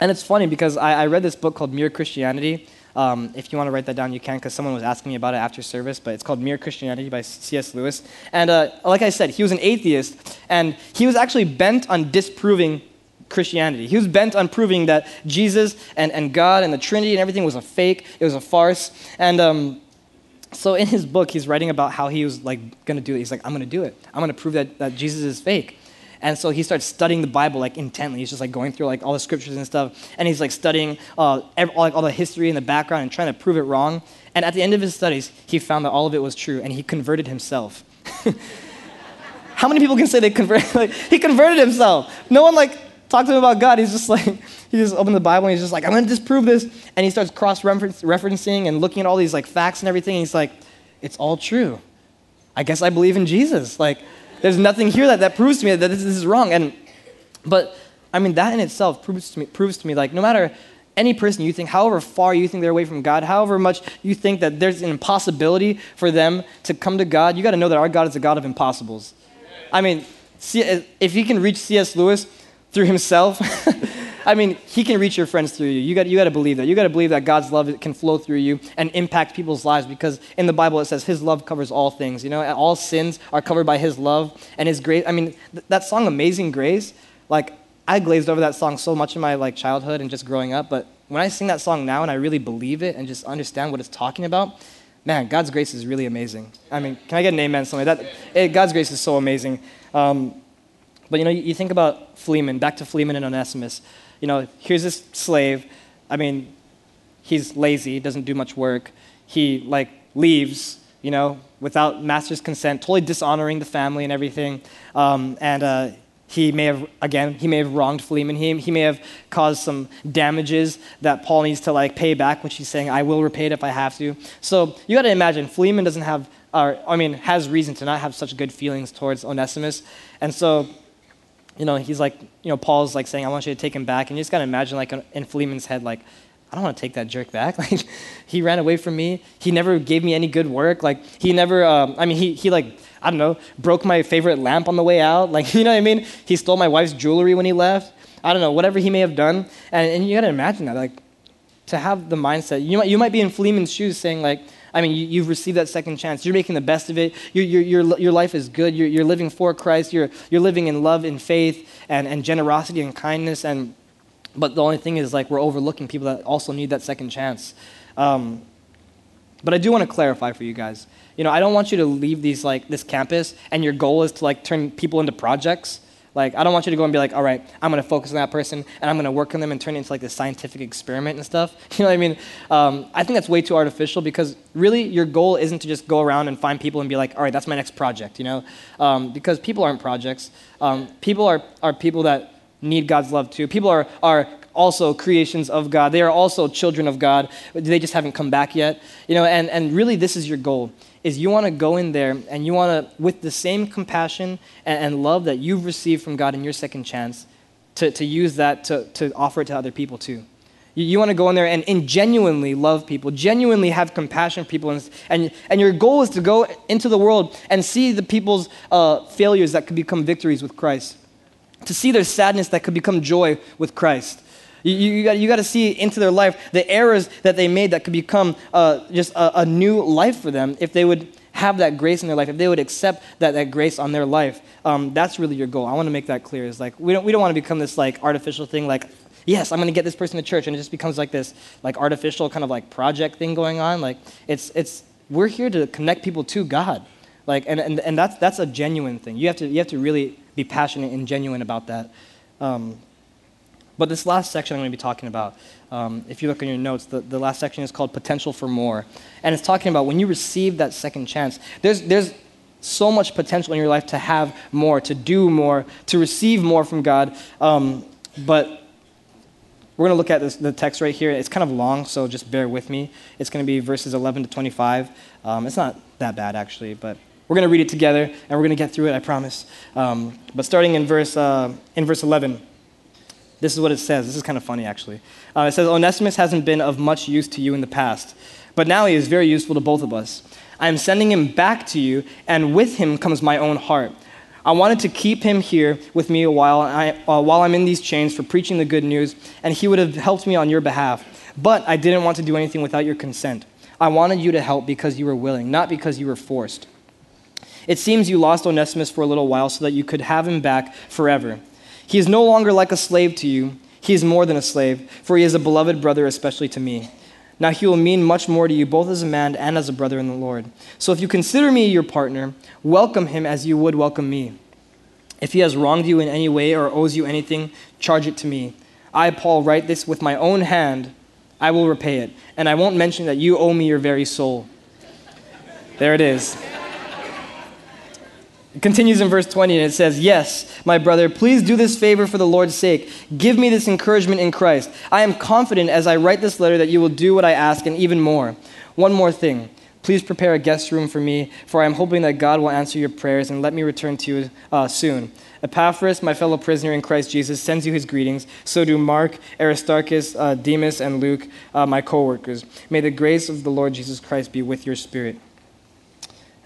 and it's funny because I, I read this book called Mere Christianity. Um, if you want to write that down, you can, because someone was asking me about it after service. But it's called Mere Christianity by C.S. Lewis. And uh, like I said, he was an atheist, and he was actually bent on disproving Christianity. He was bent on proving that Jesus and, and God and the Trinity and everything was a fake, it was a farce. And um, so in his book, he's writing about how he was like going to do it. He's like, I'm going to do it. I'm going to prove that, that Jesus is fake. And so he starts studying the Bible like intently. He's just like going through like all the scriptures and stuff. And he's like studying uh, every, all, like, all the history and the background and trying to prove it wrong. And at the end of his studies, he found that all of it was true and he converted himself. How many people can say they converted? Like, he converted himself. No one like talked to him about God. He's just like, he just opened the Bible and he's just like, I'm going to disprove this. And he starts cross referencing and looking at all these like facts and everything. And he's like, it's all true. I guess I believe in Jesus. Like, there's nothing here that, that proves to me that this, this is wrong. And, but, I mean, that in itself proves to me, proves to me like, no matter any person you think, however far you think they're away from God, however much you think that there's an impossibility for them to come to God, you got to know that our God is a God of impossibles. I mean, if he can reach C.S. Lewis through himself, I mean, he can reach your friends through you. You got, you got to believe that. You got to believe that God's love can flow through you and impact people's lives because in the Bible it says His love covers all things. You know, all sins are covered by His love and His grace. I mean, th- that song "Amazing Grace," like I glazed over that song so much in my like childhood and just growing up, but when I sing that song now and I really believe it and just understand what it's talking about, man, God's grace is really amazing. I mean, can I get an amen? Something that it, God's grace is so amazing. Um, but you know, you, you think about Philemon. Back to Philemon and Onesimus. You know, here's this slave. I mean, he's lazy, doesn't do much work. He like leaves, you know, without master's consent, totally dishonoring the family and everything. Um, and uh, he may have, again, he may have wronged Philemon. He, he may have caused some damages that Paul needs to like pay back, which he's saying, I will repay it if I have to. So you got to imagine, Philemon doesn't have, or, I mean, has reason to not have such good feelings towards Onesimus. And so, you know, he's like, you know, Paul's like saying, I want you to take him back. And you just got to imagine, like, in Philemon's head, like, I don't want to take that jerk back. Like, he ran away from me. He never gave me any good work. Like, he never, um, I mean, he, he like, I don't know, broke my favorite lamp on the way out. Like, you know what I mean? He stole my wife's jewelry when he left. I don't know, whatever he may have done. And, and you got to imagine that, like, to have the mindset. You might, you might be in Philemon's shoes saying, like, I mean, you, have received that second chance. You're making the best of it. Your, your, your, your life is good. You're, you're living for Christ. You're, you're living in love and faith and, and generosity and kindness. And, but the only thing is, like, we're overlooking people that also need that second chance. Um, but I do want to clarify for you guys. You know, I don't want you to leave these like this campus and your goal is to like turn people into projects. Like, I don't want you to go and be like, all right, I'm going to focus on that person and I'm going to work on them and turn it into like this scientific experiment and stuff. You know what I mean? Um, I think that's way too artificial because really your goal isn't to just go around and find people and be like, all right, that's my next project, you know? Um, because people aren't projects. Um, people are, are people that need God's love too. People are, are also creations of God. They are also children of God. They just haven't come back yet. You know, and, and really this is your goal is you want to go in there and you want to, with the same compassion and, and, love that you've received from God in your second chance, to, to use that to, to offer it to other people too. You, you want to go in there and, and genuinely love people, genuinely have compassion for people. And, and, and your goal is to go into the world and see the people's uh, failures that could become victories with Christ, to see their sadness that could become joy with Christ. You, you, got, you got to see into their life the errors that they made that could become uh, just a, a, new life for them if they would have that grace in their life, if they would accept that, that grace on their life. Um, that's really your goal. I want to make that clear. Is like we don't, we don't want to become this like artificial thing like, yes, I'm going to get this person to church, and it just becomes like this like artificial kind of like project thing going on. Like it's, it's we're here to connect people to God. Like, and, and, and that's, that's a genuine thing. You have, to, you have to really be passionate and genuine about that. Um, but this last section I'm going to be talking about, um, if you look in your notes, the, the last section is called Potential for More. And it's talking about when you receive that second chance, there's, there's so much potential in your life to have more, to do more, to receive more from God. Um, but we're going to look at this, the text right here. It's kind of long, so just bear with me. It's going to be verses 11 to 25. Um, it's not that bad, actually, but we're going to read it together, and we're going to get through it, I promise. Um, but starting in verse, uh, in verse 11. This is what it says. This is kind of funny, actually. Uh, it says, Onesimus hasn't been of much use to you in the past, but now he is very useful to both of us. I am sending him back to you, and with him comes my own heart. I wanted to keep him here with me a while, I, uh, while I'm in these chains for preaching the good news, and he would have helped me on your behalf. But I didn't want to do anything without your consent. I wanted you to help because you were willing, not because you were forced. It seems you lost Onesimus for a little while so that you could have him back forever. He is no longer like a slave to you. He is more than a slave, for he is a beloved brother, especially to me. Now he will mean much more to you, both as a man and as a brother in the Lord. So if you consider me your partner, welcome him as you would welcome me. If he has wronged you in any way or owes you anything, charge it to me. I, Paul, write this with my own hand. I will repay it. And I won't mention that you owe me your very soul. There it is. It continues in verse 20 and it says, Yes, my brother, please do this favor for the Lord's sake. Give me this encouragement in Christ. I am confident as I write this letter that you will do what I ask and even more. One more thing. Please prepare a guest room for me, for I am hoping that God will answer your prayers and let me return to you uh, soon. Epaphras, my fellow prisoner in Christ Jesus, sends you his greetings. So do Mark, Aristarchus, uh, Demas, and Luke, uh, my co workers. May the grace of the Lord Jesus Christ be with your spirit.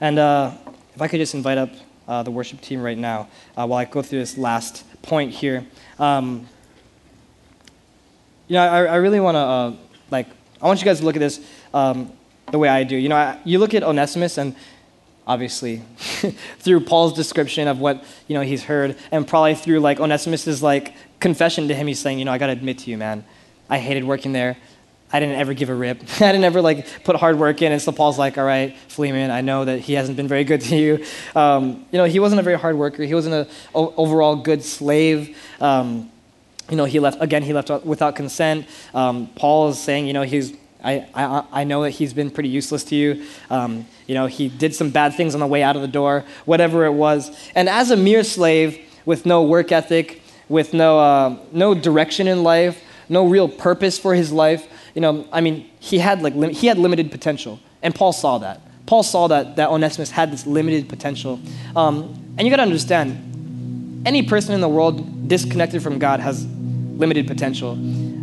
And uh, if I could just invite up uh, the worship team right now uh, while I go through this last point here. Um, you know, I, I really want to, uh, like, I want you guys to look at this um, the way I do. You know, I, you look at Onesimus and obviously through Paul's description of what, you know, he's heard and probably through, like, Onesimus's, like, confession to him, he's saying, you know, I got to admit to you, man, I hated working there. I didn't ever give a rip. I didn't ever like put hard work in. And so Paul's like, all right, Philemon, I know that he hasn't been very good to you. Um, you know, he wasn't a very hard worker. He wasn't an overall good slave. Um, you know, he left, again, he left without consent. Um, Paul is saying, you know, he's, I, I, I know that he's been pretty useless to you. Um, you know, he did some bad things on the way out of the door, whatever it was. And as a mere slave with no work ethic, with no, uh, no direction in life, no real purpose for his life, you know, I mean, he had like lim- he had limited potential, and Paul saw that. Paul saw that that Onesimus had this limited potential, um, and you got to understand, any person in the world disconnected from God has limited potential.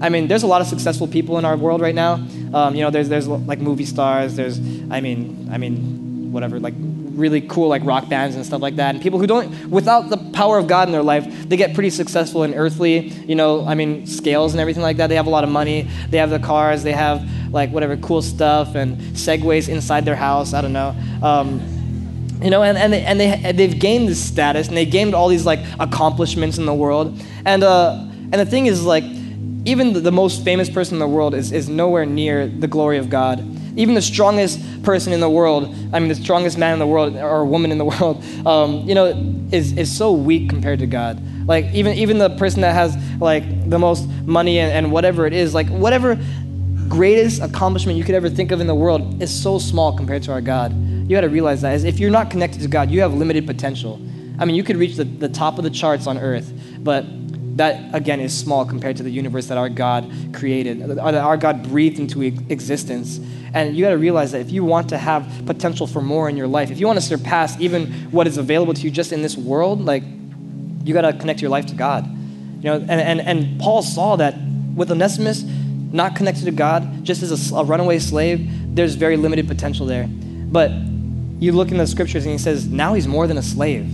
I mean, there's a lot of successful people in our world right now. Um, you know, there's there's like movie stars. There's, I mean, I mean, whatever, like really cool like rock bands and stuff like that. And people who don't, without the power of God in their life, they get pretty successful in earthly, you know, I mean, scales and everything like that. They have a lot of money. They have the cars. They have like whatever cool stuff and segways inside their house. I don't know. Um, you know, and, and, they, and they, they've gained this status and they gained all these like accomplishments in the world. And, uh, and the thing is like, even the, the most famous person in the world is, is nowhere near the glory of God. Even the strongest person in the world, I mean, the strongest man in the world or woman in the world, um, you know, is, is so weak compared to God. Like, even, even the person that has, like, the most money and, and whatever it is, like, whatever greatest accomplishment you could ever think of in the world is so small compared to our God. You got to realize that. Is if you're not connected to God, you have limited potential. I mean, you could reach the, the top of the charts on earth, but that again is small compared to the universe that our God created, that our God breathed into existence. And you got to realize that if you want to have potential for more in your life, if you want to surpass even what is available to you just in this world, like you got to connect your life to God. You know, and, and, and Paul saw that with Onesimus not connected to God, just as a, a runaway slave, there's very limited potential there. But you look in the scriptures and he says, now he's more than a slave.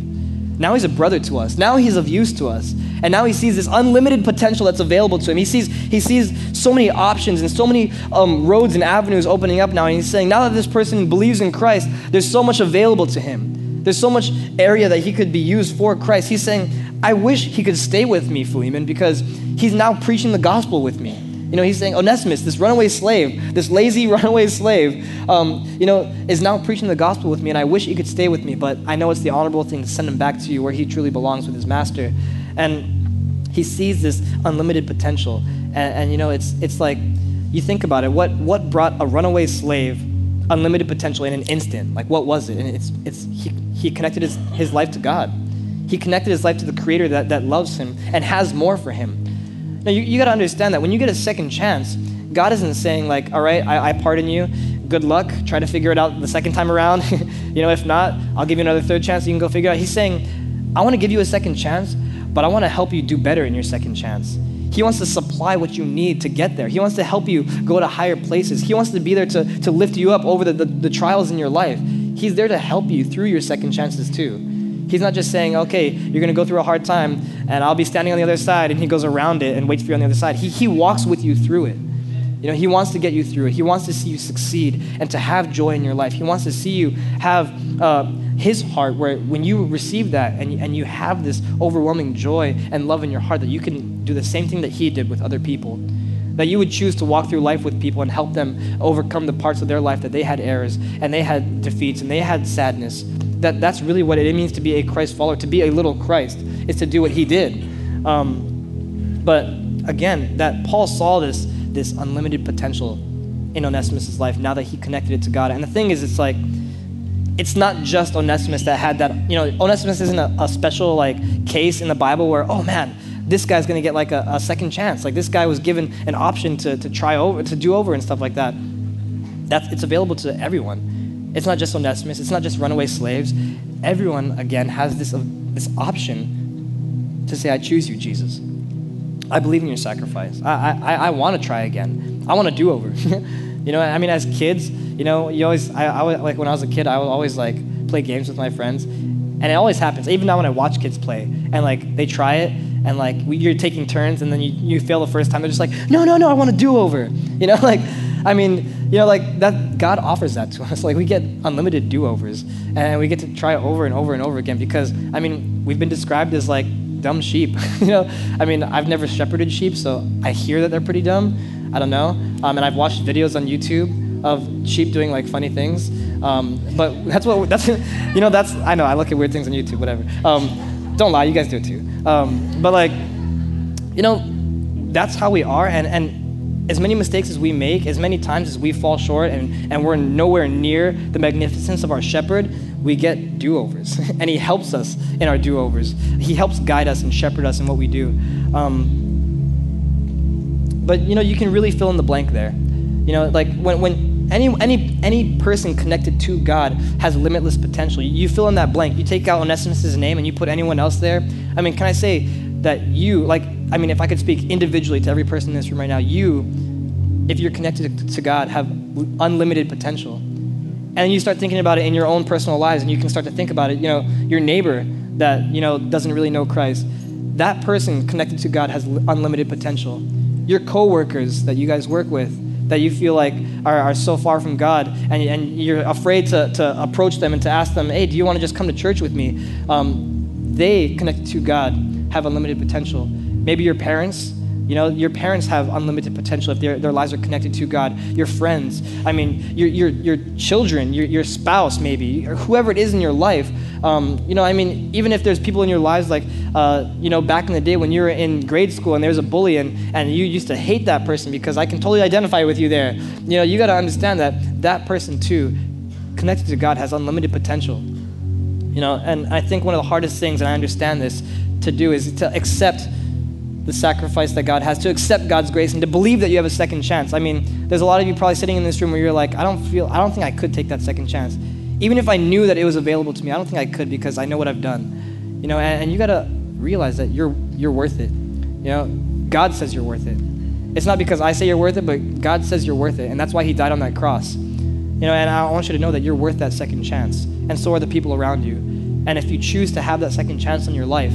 Now he's a brother to us. Now he's of use to us. And now he sees this unlimited potential that's available to him. He sees, he sees so many options and so many um, roads and avenues opening up now. And he's saying, now that this person believes in Christ, there's so much available to him. There's so much area that he could be used for Christ. He's saying, I wish he could stay with me, Philemon, because he's now preaching the gospel with me. You know, he's saying Onesimus, this runaway slave, this lazy runaway slave, um, you know, is now preaching the gospel with me, and I wish he could stay with me, but I know it's the honorable thing to send him back to you where he truly belongs with his master. And he sees this unlimited potential. And, and you know, it's, it's like, you think about it, what, what brought a runaway slave unlimited potential in an instant? Like, what was it? And it's, it's, he, he connected his, his life to God. He connected his life to the Creator that, that loves him and has more for him. Now, you, you got to understand that when you get a second chance, God isn't saying, like, all right, I, I pardon you. Good luck. Try to figure it out the second time around. you know, if not, I'll give you another third chance. You can go figure out. He's saying, I want to give you a second chance, but I want to help you do better in your second chance. He wants to supply what you need to get there. He wants to help you go to higher places. He wants to be there to, to lift you up over the, the, the trials in your life. He's there to help you through your second chances too. He's not just saying, okay, you're going to go through a hard time and I'll be standing on the other side and he goes around it and waits for you on the other side. He, he walks with you through it. You know, he wants to get you through it. He wants to see you succeed and to have joy in your life. He wants to see you have uh, his heart where when you receive that and, and you have this overwhelming joy and love in your heart that you can do the same thing that he did with other people. That you would choose to walk through life with people and help them overcome the parts of their life that they had errors and they had defeats and they had sadness that that's really what it means to be a Christ follower, to be a little Christ, is to do what he did. Um, but again, that Paul saw this, this unlimited potential in Onesimus' life now that he connected it to God. And the thing is, it's like, it's not just Onesimus that had that. You know, Onesimus isn't a, a special like case in the Bible where, oh man, this guy's to get like a, a, second chance. Like this guy was given an option to, to try over, to do over and stuff like that. That's, it's available to everyone. It's not just Onesimus. It's not just runaway slaves. Everyone, again, has this, uh, this option to say, I choose you, Jesus. I believe in your sacrifice. I, I, I want to try again. I want to do over. you know, I mean, as kids, you know, you always, I, I like when I was a kid, I would always like play games with my friends. And it always happens, even now when I watch kids play, and like they try it, and like you're taking turns, and then you, you fail the first time, they're just like, no, no, no, I want to do over. You know, like, I mean, you know, like that, God offers that to us. Like we get unlimited do overs, and we get to try it over and over and over again because, I mean, we've been described as like dumb sheep. you know, I mean, I've never shepherded sheep, so I hear that they're pretty dumb. I don't know. Um, and I've watched videos on YouTube of sheep doing like funny things. Um, but that's what that's you know that's I know I look at weird things on YouTube, whatever. Um, don't lie, you guys do it too. Um, but like, you know, that's how we are, and and as many mistakes as we make, as many times as we fall short, and and we're nowhere near the magnificence of our shepherd, we get do overs. and He helps us in our do overs. He helps guide us and shepherd us in what we do. Um, but you know, you can really fill in the blank there. You know, like when, when any, any, any person connected to God has limitless potential. You fill in that blank. You take out Onesimus' name and you put anyone else there. I mean, can I say that you, like, I mean, if I could speak individually to every person in this room right now, you, if you're connected to God, have unlimited potential. And then you start thinking about it in your own personal lives and you can start to think about it you know your neighbor that you know doesn't really know christ. That person connected to god has unlimited potential. Your coworkers that you guys work with that you feel like are, are so far from god and, and you're afraid to, to approach them and to ask them hey do you want to just come to church with me? Um, they connected to god have unlimited potential maybe your parents you know, your parents have unlimited potential if their, their lives are connected to God. Your friends, I mean, your, your, your children, your, your spouse, maybe, or whoever it is in your life. Um, you know, I mean, even if there's people in your lives like, uh, you know, back in the day when you were in grade school and there was a bully and, and you used to hate that person because I can totally identify with you there. You know, you got to understand that that person too, connected to God, has unlimited potential. You know, and I think one of the hardest things, and I understand this, to do is to accept the sacrifice that God has, to accept God's grace, and to believe that you have a second chance. I mean, there's a lot of you probably sitting in this room where you're like, I don't feel, I don't think I could take that second chance. Even if I knew that it was available to me, I don't think I could because I know what I've done. You know, and, and you got to realize that you're you're worth it. You know, God says you're worth it. It's not because I say you're worth it, but God says you're worth it, and that's why He died on that cross. You know, and I want you to know that you're worth that second chance, and so are the people around you. And if you choose to have that second chance in your life,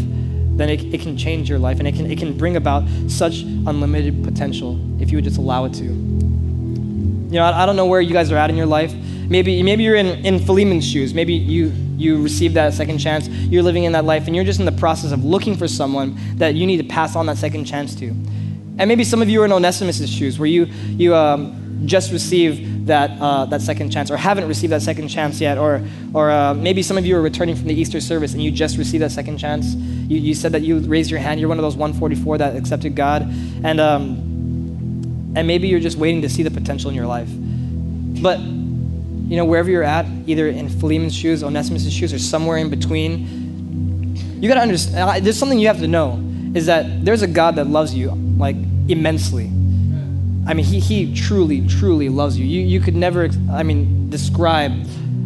then it, it can change your life and it can, it can bring about such unlimited potential if you would just allow it to. You know, I, I don't know where you guys are at in your life. Maybe, maybe you're in, in Philemon's shoes. Maybe you, you received that second chance. You're living in that life and you're just in the process of looking for someone that you need to pass on that second chance to. And maybe some of you are in Onesimus' shoes where you, you um, just received that, uh, that second chance or haven't received that second chance yet. Or, or uh, maybe some of you are returning from the Easter service and you just received that second chance. You, you said that you raised your hand. You're one of those 144 that accepted God. And, um, and maybe you're just waiting to see the potential in your life. But, you know, wherever you're at, either in Philemon's shoes, Onesimus' shoes, or somewhere in between, you got to understand, there's something you have to know is that there's a God that loves you, like, immensely I mean, he, he truly, truly loves you. you. You could never, I mean, describe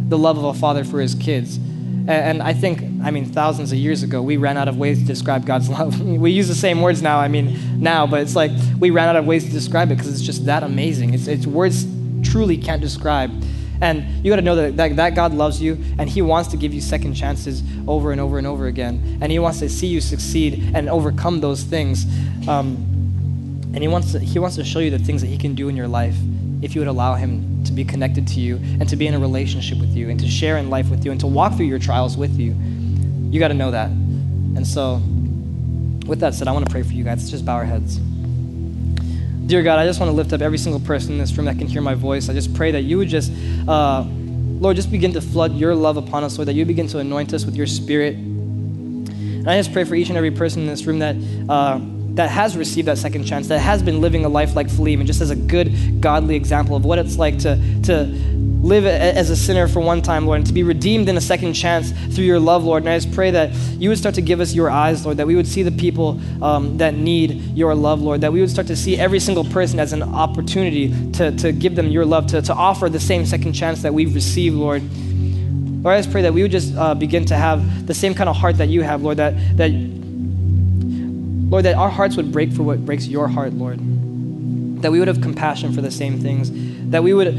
the love of a father for his kids. And, and I think, I mean, thousands of years ago, we ran out of ways to describe God's love. we use the same words now, I mean, now, but it's like we ran out of ways to describe it because it's just that amazing. It's, it's words truly can't describe. And you got to know that, that, that God loves you and He wants to give you second chances over and over and over again. And He wants to see you succeed and overcome those things. Um, and he wants, to, he wants to show you the things that he can do in your life if you would allow him to be connected to you and to be in a relationship with you and to share in life with you and to walk through your trials with you. You got to know that. And so, with that said, I want to pray for you guys. Let's just bow our heads. Dear God, I just want to lift up every single person in this room that can hear my voice. I just pray that you would just, uh, Lord, just begin to flood your love upon us, Lord, that you begin to anoint us with your spirit. And I just pray for each and every person in this room that. Uh, that has received that second chance, that has been living a life like Philemon, just as a good, godly example of what it's like to, to live as a sinner for one time, Lord, and to be redeemed in a second chance through your love, Lord. And I just pray that you would start to give us your eyes, Lord, that we would see the people um, that need your love, Lord, that we would start to see every single person as an opportunity to, to give them your love, to, to offer the same second chance that we've received, Lord. Lord, I just pray that we would just uh, begin to have the same kind of heart that you have, Lord, that, that Lord, that our hearts would break for what breaks your heart, Lord. That we would have compassion for the same things. That we would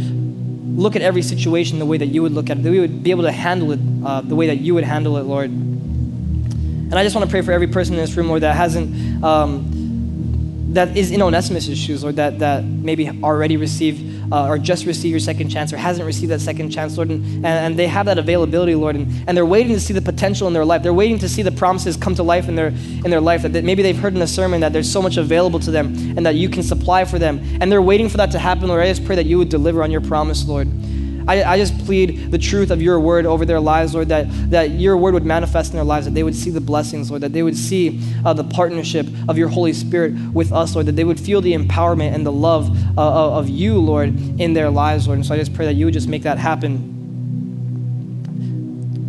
look at every situation the way that you would look at it. That we would be able to handle it uh, the way that you would handle it, Lord. And I just want to pray for every person in this room, Lord, that hasn't, um, that is in Onesimus' shoes, Lord, that, that maybe already received uh, or just received your second chance or hasn't received that second chance, Lord, and, and they have that availability, Lord, and, and they're waiting to see the potential in their life. They're waiting to see the promises come to life in their, in their life, that, that maybe they've heard in a sermon that there's so much available to them and that you can supply for them. And they're waiting for that to happen, Lord. I just pray that you would deliver on your promise, Lord. I, I just plead the truth of your word over their lives, Lord, that, that your word would manifest in their lives, that they would see the blessings, Lord, that they would see uh, the partnership of your Holy Spirit with us, Lord, that they would feel the empowerment and the love uh, of you, Lord, in their lives, Lord. And so I just pray that you would just make that happen.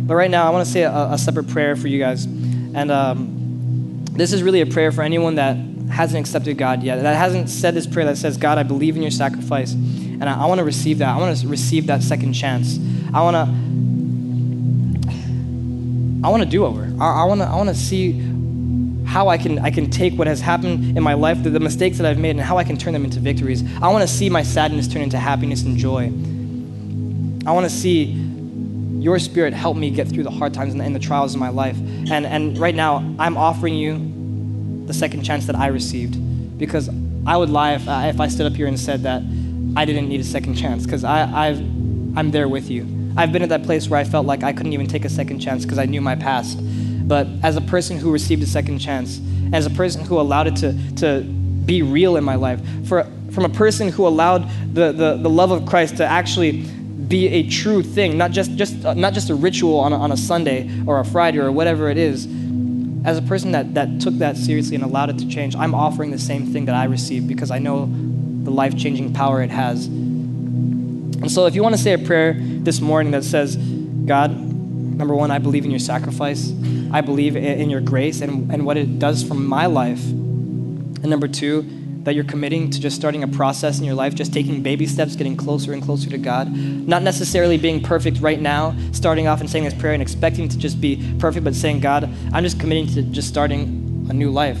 But right now, I want to say a, a separate prayer for you guys. And um, this is really a prayer for anyone that hasn't accepted God yet, that hasn't said this prayer that says, God, I believe in your sacrifice. And I, I want to receive that. I want to receive that second chance. I want to. I want to do over. I, want to. I want to see how I can I can take what has happened in my life, the, the mistakes that I've made, and how I can turn them into victories. I want to see my sadness turn into happiness and joy. I want to see your spirit help me get through the hard times and the, and the trials in my life. And and right now, I'm offering you the second chance that I received because I would lie if I, if I stood up here and said that I didn't need a second chance because I'm there with you. I've been at that place where I felt like I couldn't even take a second chance because I knew my past. But as a person who received a second chance, as a person who allowed it to, to be real in my life, for, from a person who allowed the, the, the love of Christ to actually be a true thing, not just, just, uh, not just a ritual on a, on a Sunday or a Friday or whatever it is, as a person that, that took that seriously and allowed it to change, I'm offering the same thing that I received because I know the life changing power it has. And so, if you want to say a prayer this morning that says, God, number one, I believe in your sacrifice, I believe in your grace and, and what it does for my life. And number two, that you're committing to just starting a process in your life, just taking baby steps, getting closer and closer to God. Not necessarily being perfect right now, starting off and saying this prayer and expecting to just be perfect, but saying, God, I'm just committing to just starting a new life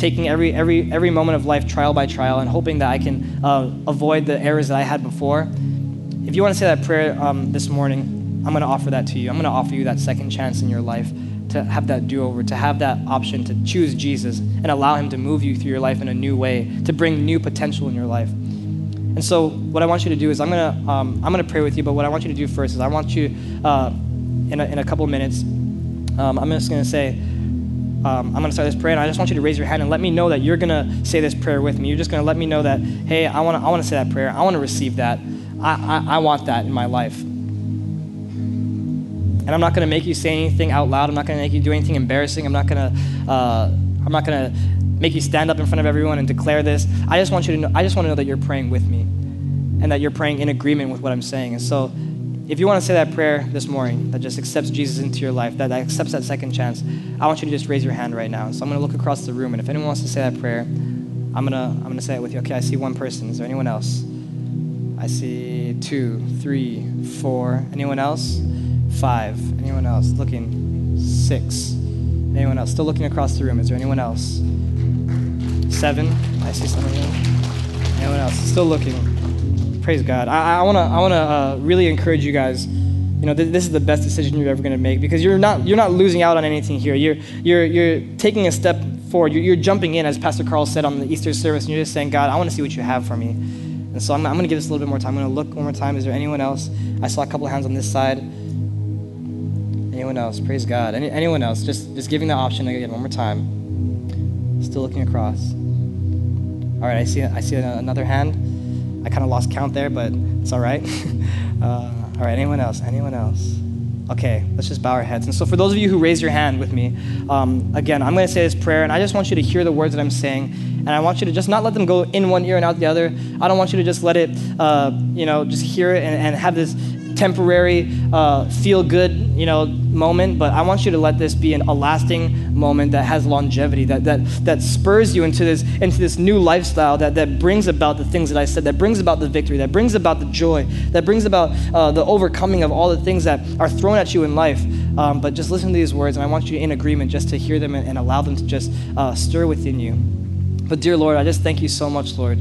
taking every, every, every moment of life trial by trial and hoping that I can uh, avoid the errors that I had before. If you want to say that prayer um, this morning, I'm going to offer that to you. I'm going to offer you that second chance in your life to have that do over, to have that option to choose Jesus and allow Him to move you through your life in a new way, to bring new potential in your life. And so, what I want you to do is, I'm gonna um, I'm gonna pray with you. But what I want you to do first is, I want you uh, in a, in a couple minutes. Um, I'm just gonna say, um, I'm going to start this prayer, and I just want you to raise your hand and let me know that you're going to say this prayer with me. You're just going to let me know that, hey, I want to I wanna say that prayer. I want to receive that. I, I, I want that in my life. And I'm not going to make you say anything out loud. I'm not going to make you do anything embarrassing. I'm not going to, uh, I'm not going to make you stand up in front of everyone and declare this. I just want you to know, I just want to know that you're praying with me and that you're praying in agreement with what I'm saying. And so if you want to say that prayer this morning that just accepts Jesus into your life, that, accepts that second chance, I want you to just raise your hand right now. So I'm going to look across the room, and if anyone wants to say that prayer, I'm going to I'm going to say it with you. Okay, I see one person. Is there anyone else? I see two, three, four. Anyone else? Five. Anyone else? Looking. Six. Anyone else? Still looking across the room. Is there anyone else? Seven. I see someone. Anyone else? Still looking praise God. I, I wanna, I wanna uh, really encourage you guys. You know, th- this is the best decision you're ever gonna make because you're not, you're not losing out on anything here. You're, you're, you're taking a step forward. You're, you're jumping in, as Pastor Carl said on the Easter service, and you're just saying, God, I want to see what you have for me. And so I'm, I'm going to give this a little bit more time. I'm going to look one more time. Is there anyone else? I saw a couple of hands on this side. Anyone else? Praise God. Any, anyone else? Just, just giving the option again one more time. Still looking across. All right, I see, I see another hand. I kind of lost count there, but it's all right. uh, all right, anyone else? Anyone else? Okay, let's just bow our heads. And so, for those of you who raise your hand with me, um, again, I'm going to say this prayer, and I just want you to hear the words that I'm saying, and I want you to just not let them go in one ear and out the other. I don't want you to just let it, uh, you know, just hear it and, and have this temporary, uh, feel good, you know, moment, but I want you to let this be an, a lasting moment that has longevity, that, that, that spurs you into this, into this new lifestyle, that, that brings about the things that I said, that brings about the victory, that brings about the joy, that brings about uh, the overcoming of all the things that are thrown at you in life. Um, but just listen to these words, and I want you in agreement just to hear them and, and allow them to just uh, stir within you. But, dear Lord, I just thank you so much, Lord.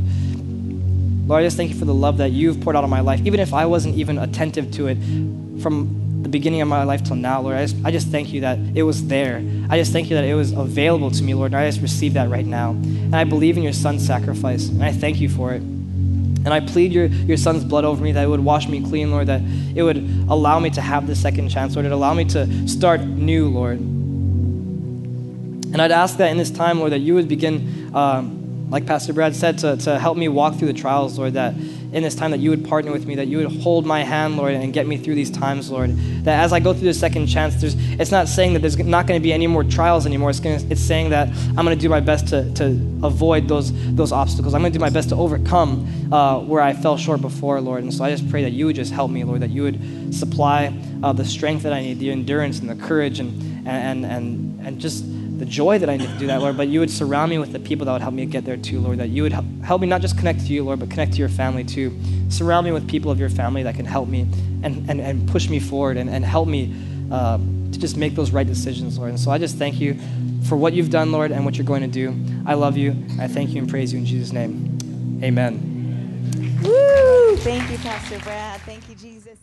Lord, I just thank you for the love that you've poured out on my life, even if I wasn't even attentive to it from the beginning of my life till now, Lord. I just, I just thank you that it was there. I just thank you that it was available to me, Lord, and I just receive that right now. And I believe in your son's sacrifice, and I thank you for it. And I plead your, your son's blood over me that it would wash me clean, Lord, that it would allow me to have the second chance, Lord. It allow me to start new, Lord. And I'd ask that in this time, Lord, that you would begin. Um, like Pastor Brad said, to, to help me walk through the trials, Lord, that in this time that you would partner with me, that you would hold my hand, Lord, and get me through these times, Lord. That as I go through the second chance, there's, it's not saying that there's not going to be any more trials anymore. It's, gonna, it's saying that I'm going to do my best to, to avoid those, those obstacles. I'm going to do my best to overcome uh, where I fell short before, Lord. And so I just pray that you would just help me, Lord, that you would supply uh, the strength that I need, the endurance and the courage and, and, and, and just the joy that I need to do that, Lord, but you would surround me with the people that would help me get there too, Lord, that you would help me not just connect to you, Lord, but connect to your family too. Surround me with people of your family that can help me and, and, and push me forward and, and help me uh, to just make those right decisions, Lord. And so I just thank you for what you've done, Lord, and what you're going to do. I love you. I thank you and praise you in Jesus' name. Amen. Woo! Thank you, Pastor Brad. Thank you, Jesus.